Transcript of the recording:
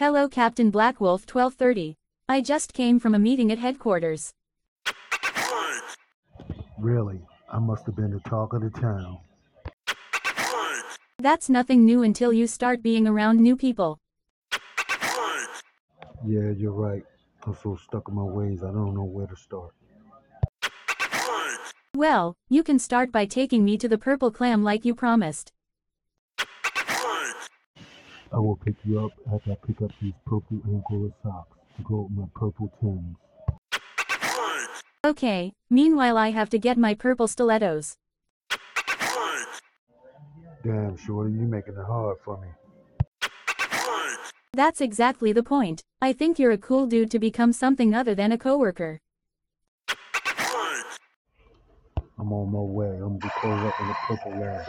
Hello Captain Blackwolf 1230. I just came from a meeting at headquarters. Really, I must have been the talk of the town. That's nothing new until you start being around new people. Yeah, you're right. I'm so stuck in my ways, I don't know where to start. Well, you can start by taking me to the purple clam like you promised. I will pick you up after I pick up these purple Angora socks to go with my purple Tims. Okay, meanwhile I have to get my purple stilettos. Damn, Shorty, you making it hard for me. That's exactly the point. I think you're a cool dude to become something other than a coworker. I'm on my way. I'm gonna be closed up in the purple land.